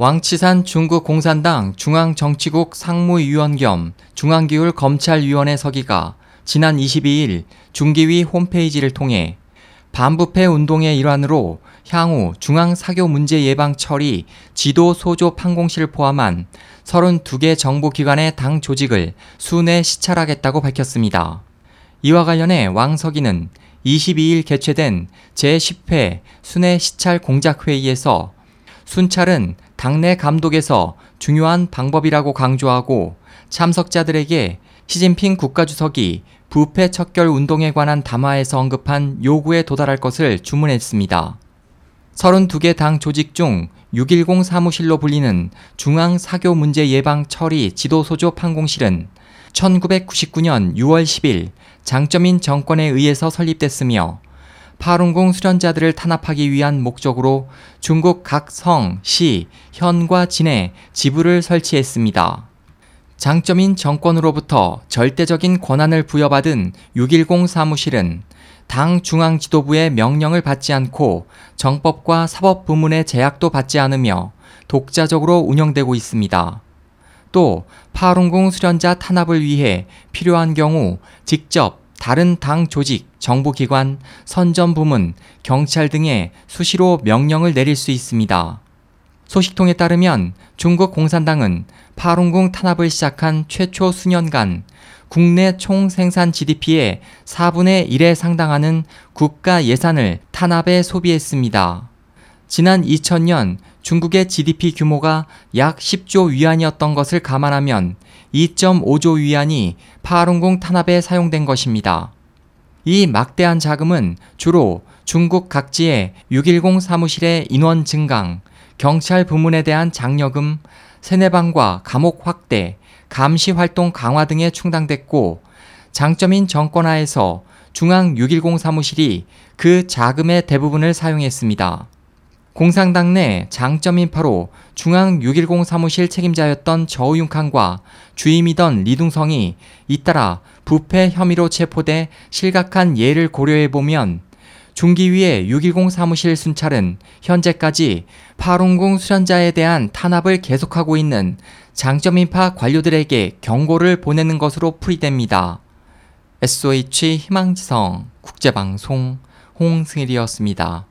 왕치산 중국 공산당 중앙정치국 상무위원 겸 중앙기율 검찰위원회 서기가 지난 22일 중기위 홈페이지를 통해 반부패 운동의 일환으로 향후 중앙 사교 문제 예방 처리 지도 소조 판공실을 포함한 32개 정부기관의 당 조직을 순회 시찰하겠다고 밝혔습니다. 이와 관련해 왕석이는 22일 개최된 제10회 순회 시찰 공작회의에서 순찰은 당내 감독에서 중요한 방법이라고 강조하고 참석자들에게 시진핑 국가주석이 부패 척결 운동에 관한 담화에서 언급한 요구에 도달할 것을 주문했습니다. 32개 당 조직 중 610 사무실로 불리는 중앙 사교 문제 예방 처리 지도소조 판공실은 1999년 6월 10일 장점인 정권에 의해서 설립됐으며 파룬궁 수련자들을 탄압하기 위한 목적으로 중국 각 성, 시, 현과 진에 지부를 설치했습니다. 장점인 정권으로부터 절대적인 권한을 부여받은 610 사무실은 당 중앙 지도부의 명령을 받지 않고 정법과 사법 부문의 제약도 받지 않으며 독자적으로 운영되고 있습니다. 또 파룬궁 수련자 탄압을 위해 필요한 경우 직접 다른 당 조직, 정부기관, 선전부문, 경찰 등에 수시로 명령을 내릴 수 있습니다. 소식통에 따르면 중국 공산당은 파룬궁 탄압을 시작한 최초 수년간 국내 총 생산 GDP의 4분의 1에 상당하는 국가 예산을 탄압에 소비했습니다. 지난 2000년 중국의 GDP 규모가 약 10조 위안이었던 것을 감안하면 2.5조 위안이 파룬궁 탄압에 사용된 것입니다. 이 막대한 자금은 주로 중국 각지의 610 사무실의 인원 증강, 경찰 부문에 대한 장려금, 세뇌방과 감옥 확대, 감시 활동 강화 등에 충당됐고 장점인 정권하에서 중앙 610 사무실이 그 자금의 대부분을 사용했습니다. 공산당 내 장점인파로 중앙 610 사무실 책임자였던 저우융칸과 주임이던 리둥성이 잇따라 부패 혐의로 체포돼 실각한 예를 고려해 보면 중기위의 610 사무실 순찰은 현재까지 파룬궁 수련자에 대한 탄압을 계속하고 있는 장점인파 관료들에게 경고를 보내는 것으로 풀이됩니다. SOH 희망지성 국제방송 홍승일이었습니다.